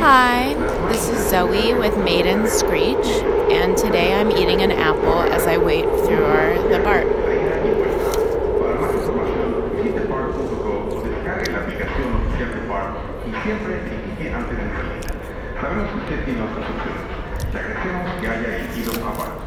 Hi, this is Zoe with Maiden Screech, and today I'm eating an apple as I wait through the BART. Sabemos usted tiene. Le agradecemos que haya elegido a I'll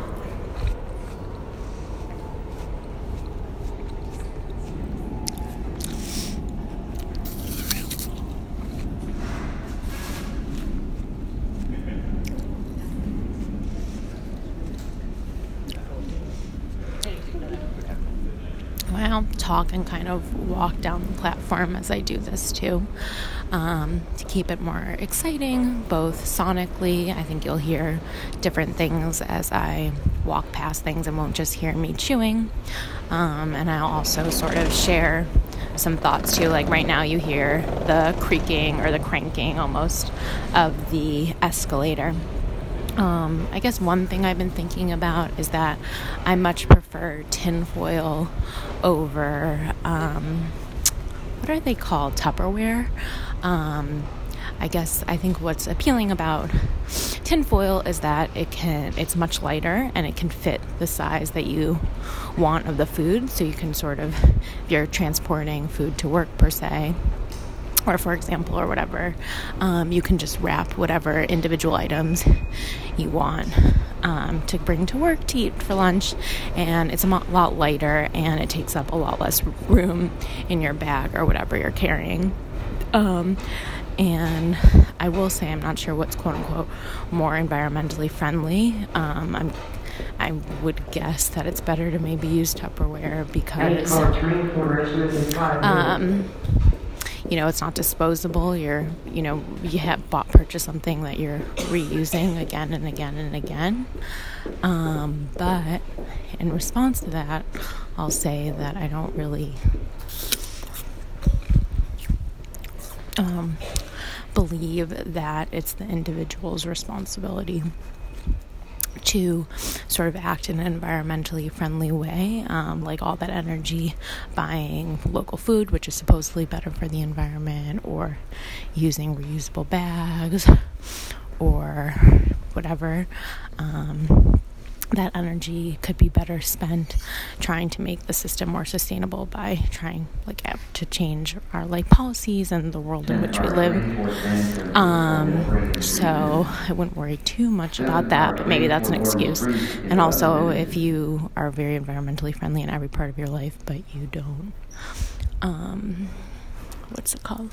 talk and kind of walk down the platform as I do this too um, to keep it more exciting, both sonically. I think you'll hear different things as I walk past things and won't just hear me chewing. Um, and I'll also sort of share some thoughts too. Like right now, you hear the creaking or the cranking almost of the escalator. Um, I guess one thing I've been thinking about is that I much prefer tinfoil over um, what are they called? Tupperware. Um, I guess I think what's appealing about tinfoil is that it can it's much lighter and it can fit the size that you want of the food. So you can sort of if you're transporting food to work per se or for example, or whatever, um, you can just wrap whatever individual items you want um, to bring to work to eat for lunch. And it's a lot lighter and it takes up a lot less room in your bag or whatever you're carrying. Um, and I will say, I'm not sure what's quote unquote more environmentally friendly. Um, I'm I would guess that it's better to maybe use Tupperware because um, you know it's not disposable. You're you know you have bought purchase something that you're reusing again and again and again. Um, but in response to that i'll say that i don't really um, believe that it's the individual's responsibility to sort of act in an environmentally friendly way, um, like all that energy buying local food, which is supposedly better for the environment, or using reusable bags, or whatever. Um, that energy could be better spent trying to make the system more sustainable by trying like to change our like policies and the world in which we live. Um, so i wouldn't worry too much about that but maybe that's an excuse. And also if you are very environmentally friendly in every part of your life but you don't um, what's it called?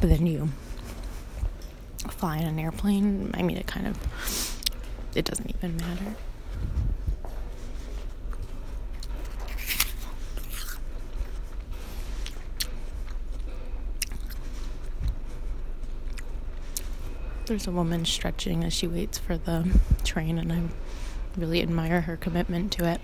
But then you fly in an airplane. I mean it kind of it doesn't even matter. There's a woman stretching as she waits for the train, and I really admire her commitment to it.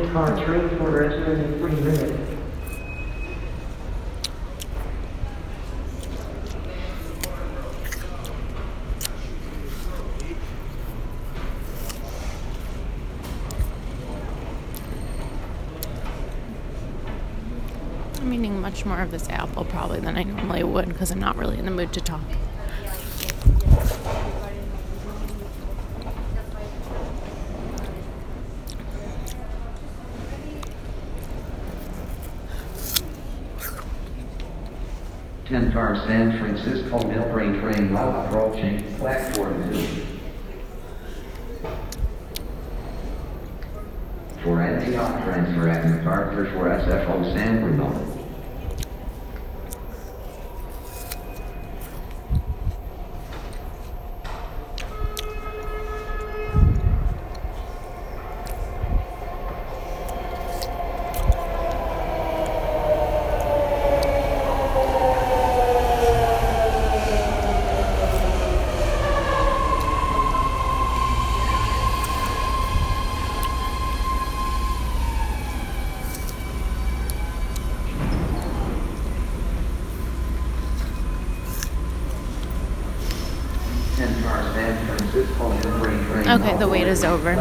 Train for in three minutes. I'm eating much more of this apple probably than I normally would because I'm not really in the mood to talk. 10 car San Francisco Millbrae train now approaching platform 2. For Antioch transfer at MacArthur for SFO San Bruno. Okay, the wait is over.